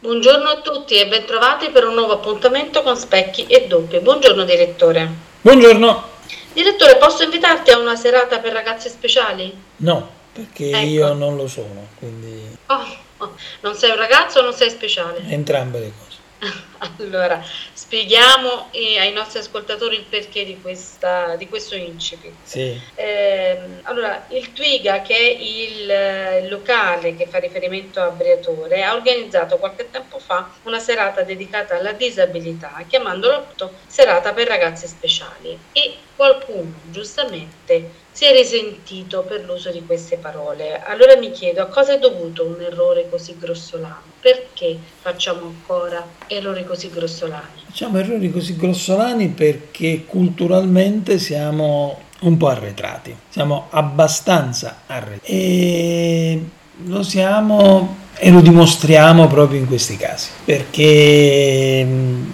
Buongiorno a tutti e bentrovati per un nuovo appuntamento con Specchi e Doppie. Buongiorno direttore. Buongiorno. Direttore, posso invitarti a una serata per ragazze speciali? No, perché ecco. io non lo sono, quindi... Oh, oh, non sei un ragazzo o non sei speciale? Entrambe le cose. Allora, spieghiamo eh, ai nostri ascoltatori il perché di, questa, di questo incipit. Sì. Eh, allora, il Twiga, che è il, il, locale che fa riferimento a Briatore, ha organizzato qualche tempo fa una serata dedicata alla disabilità, chiamandolo appunto serata per ragazze speciali. E qualcuno, giustamente, si è risentito per l'uso di queste parole. Allora mi chiedo a cosa è dovuto un errore così grossolano? Perché facciamo ancora errori così grossolani? Facciamo errori così grossolani perché culturalmente siamo un po' arretrati, siamo abbastanza arretrati e lo siamo e lo dimostriamo proprio in questi casi perché mm,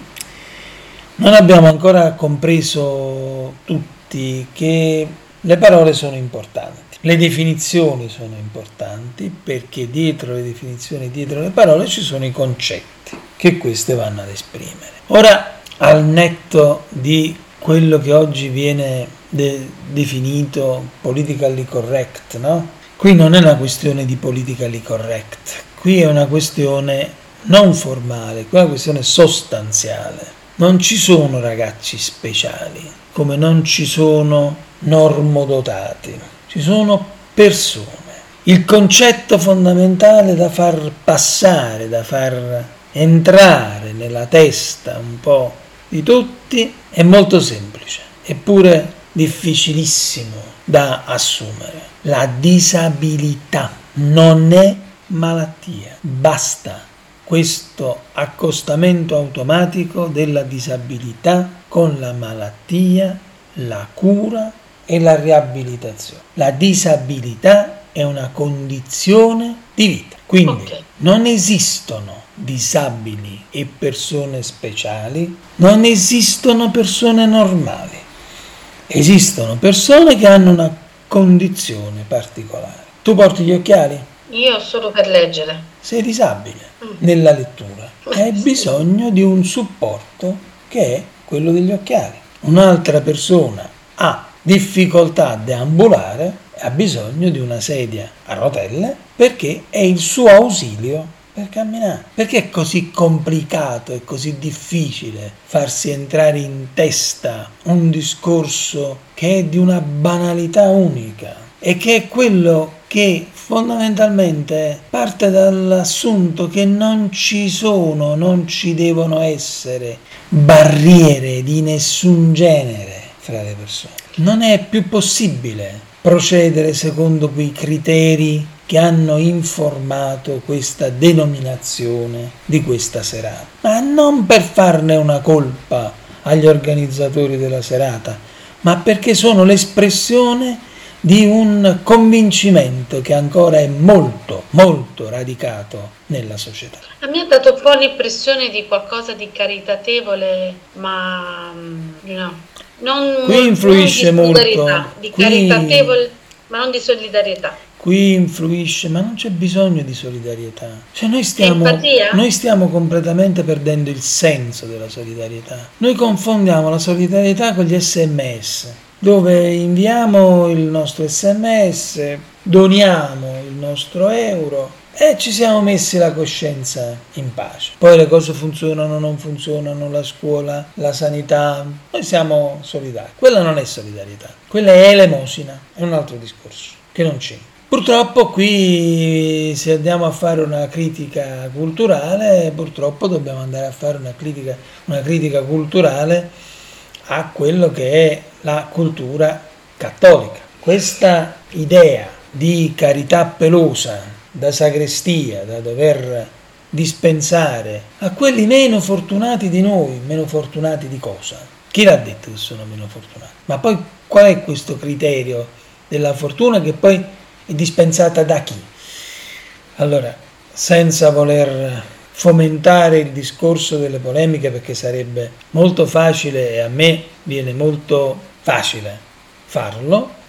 non abbiamo ancora compreso tutti che le parole sono importanti, le definizioni sono importanti perché dietro le definizioni, dietro le parole ci sono i concetti che queste vanno ad esprimere. Ora, al netto di quello che oggi viene de- definito politically correct, no? Qui non è una questione di politically correct, qui è una questione non formale, qui è una questione sostanziale. Non ci sono ragazzi speciali, come non ci sono normodotati, ci sono persone. Il concetto fondamentale da far passare, da far entrare nella testa un po' di tutti è molto semplice, eppure difficilissimo da assumere. La disabilità non è malattia, basta questo accostamento automatico della disabilità con la malattia, la cura e la riabilitazione. La disabilità è una condizione di vita. Quindi okay. non esistono disabili e persone speciali, non esistono persone normali. Esistono persone che hanno una condizione particolare. Tu porti gli occhiali? Io solo per leggere. Sei disabile mm. nella lettura e hai bisogno di un supporto che è quello degli occhiali. Un'altra persona ha difficoltà a deambulare ha bisogno di una sedia a rotelle perché è il suo ausilio per camminare. Perché è così complicato e così difficile farsi entrare in testa un discorso che è di una banalità unica e che è quello che fondamentalmente parte dall'assunto che non ci sono, non ci devono essere barriere di nessun genere fra le persone. Non è più possibile procedere secondo quei criteri che hanno informato questa denominazione di questa serata, ma non per farne una colpa agli organizzatori della serata, ma perché sono l'espressione di un convincimento che ancora è molto, molto radicato nella società. A me ha dato un po' l'impressione di qualcosa di caritatevole, ma mm, no, non, qui influisce non molto. Di qui, caritatevole, ma non di solidarietà. Qui influisce, ma non c'è bisogno di solidarietà. Cioè noi stiamo, noi stiamo completamente perdendo il senso della solidarietà. Noi confondiamo la solidarietà con gli sms dove inviamo il nostro sms, doniamo il nostro euro e ci siamo messi la coscienza in pace. Poi le cose funzionano o non funzionano, la scuola, la sanità, noi siamo solidari. Quella non è solidarietà, quella è elemosina, è un altro discorso che non c'è. Purtroppo qui se andiamo a fare una critica culturale, purtroppo dobbiamo andare a fare una critica, una critica culturale a quello che è la cultura cattolica. Questa idea di carità pelosa da sagrestia, da dover dispensare a quelli meno fortunati di noi, meno fortunati di cosa? Chi l'ha detto che sono meno fortunati? Ma poi qual è questo criterio della fortuna che poi è dispensata da chi? Allora, senza voler fomentare il discorso delle polemiche perché sarebbe molto facile e a me viene molto facile farlo,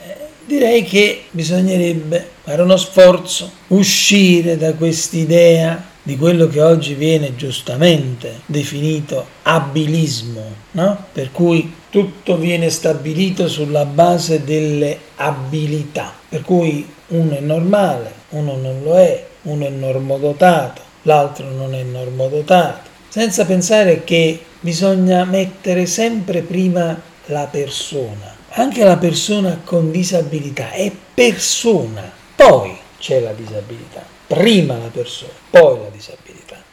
direi che bisognerebbe fare uno sforzo, uscire da quest'idea di quello che oggi viene giustamente definito abilismo, no? per cui tutto viene stabilito sulla base delle abilità, per cui uno è normale, uno non lo è, uno è normodotato, l'altro non è normodotato, senza pensare che bisogna mettere sempre prima la persona. Anche la persona con disabilità è persona, poi c'è la disabilità, prima la persona, poi la disabilità.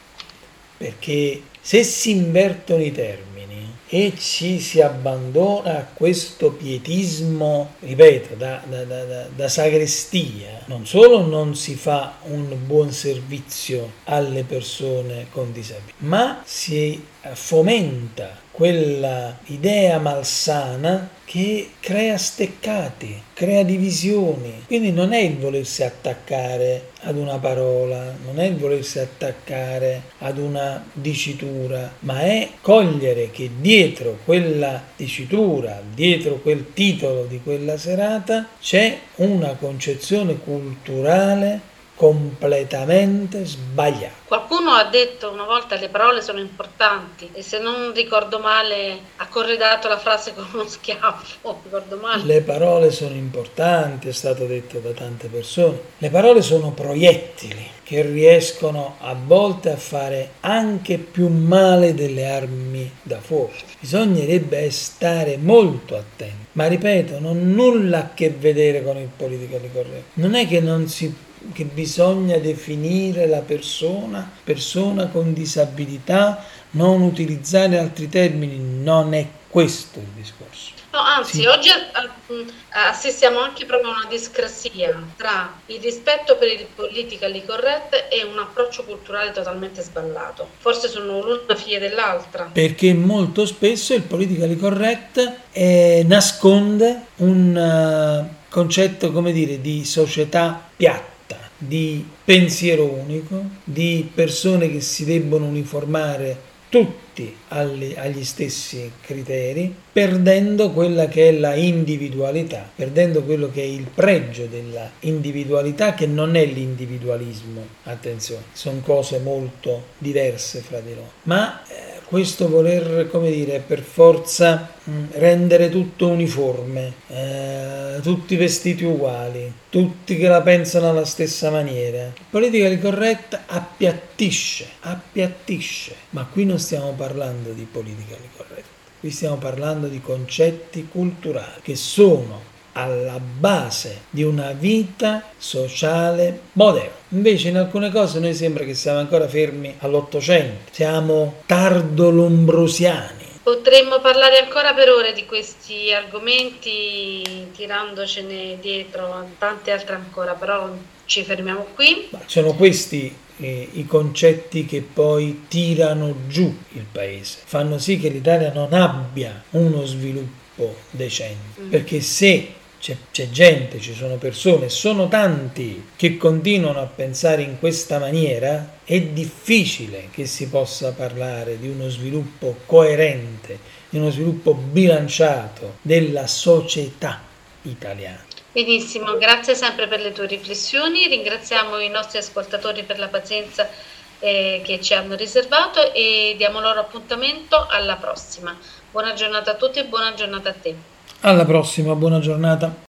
Perché se si invertono i termini, e ci si abbandona a questo pietismo, ripeto, da, da, da, da, sagrestia, non solo non si fa un buon servizio alle persone con disabilità, ma si fomenta quella idea malsana che crea steccati, crea divisioni. Quindi non è il volersi attaccare ad una parola, non è il volersi attaccare ad una dicitura, ma è cogliere che dietro quella dicitura, dietro quel titolo di quella serata, c'è una concezione culturale completamente sbagliato. Qualcuno ha detto una volta le parole sono importanti e se non ricordo male ha corredato la frase con uno schiaffo, ricordo male. Le parole sono importanti, è stato detto da tante persone. Le parole sono proiettili che riescono a volte a fare anche più male delle armi da fuoco. Bisognerebbe stare molto attenti, ma ripeto, non nulla a che vedere con il politically corretto. Non è che non si che bisogna definire la persona, persona con disabilità, non utilizzare altri termini, non è questo il discorso. No, anzi, sì. oggi assistiamo anche proprio a una discrasia tra il rispetto per il politically correct e un approccio culturale totalmente sballato. Forse sono l'una figlia dell'altra. Perché molto spesso il politically correct eh, nasconde un uh, concetto, come dire, di società piatta di pensiero unico, di persone che si debbono uniformare tutti alle, agli stessi criteri, perdendo quella che è la individualità, perdendo quello che è il pregio della individualità che non è l'individualismo, attenzione, sono cose molto diverse fra di loro, ma eh, questo voler, come dire, per forza mm, rendere tutto uniforme, eh, tutti vestiti uguali, tutti che la pensano alla stessa maniera. Politically correct appiattisce, appiattisce, ma qui non stiamo parlando di politically correct, qui stiamo parlando di concetti culturali che sono alla base di una vita sociale moderna. Invece in alcune cose noi sembra che siamo ancora fermi all'Ottocento, siamo tardo-lombrosiani. Potremmo parlare ancora per ore di questi argomenti tirandocene dietro tante altre ancora, però ci fermiamo qui. Ma sono questi eh, i concetti che poi tirano giù il paese, fanno sì che l'Italia non abbia uno sviluppo decente, mm. perché se c'è, c'è, gente, ci sono persone, sono tanti che continuano a pensare in questa maniera, è difficile che si possa parlare di uno sviluppo coerente, di uno sviluppo bilanciato della società italiana. Benissimo, grazie sempre per le tue riflessioni, ringraziamo i nostri ascoltatori per la pazienza eh, che ci hanno riservato e diamo loro appuntamento alla prossima. Buona giornata a tutti e buona giornata a te. Alla prossima, buona giornata.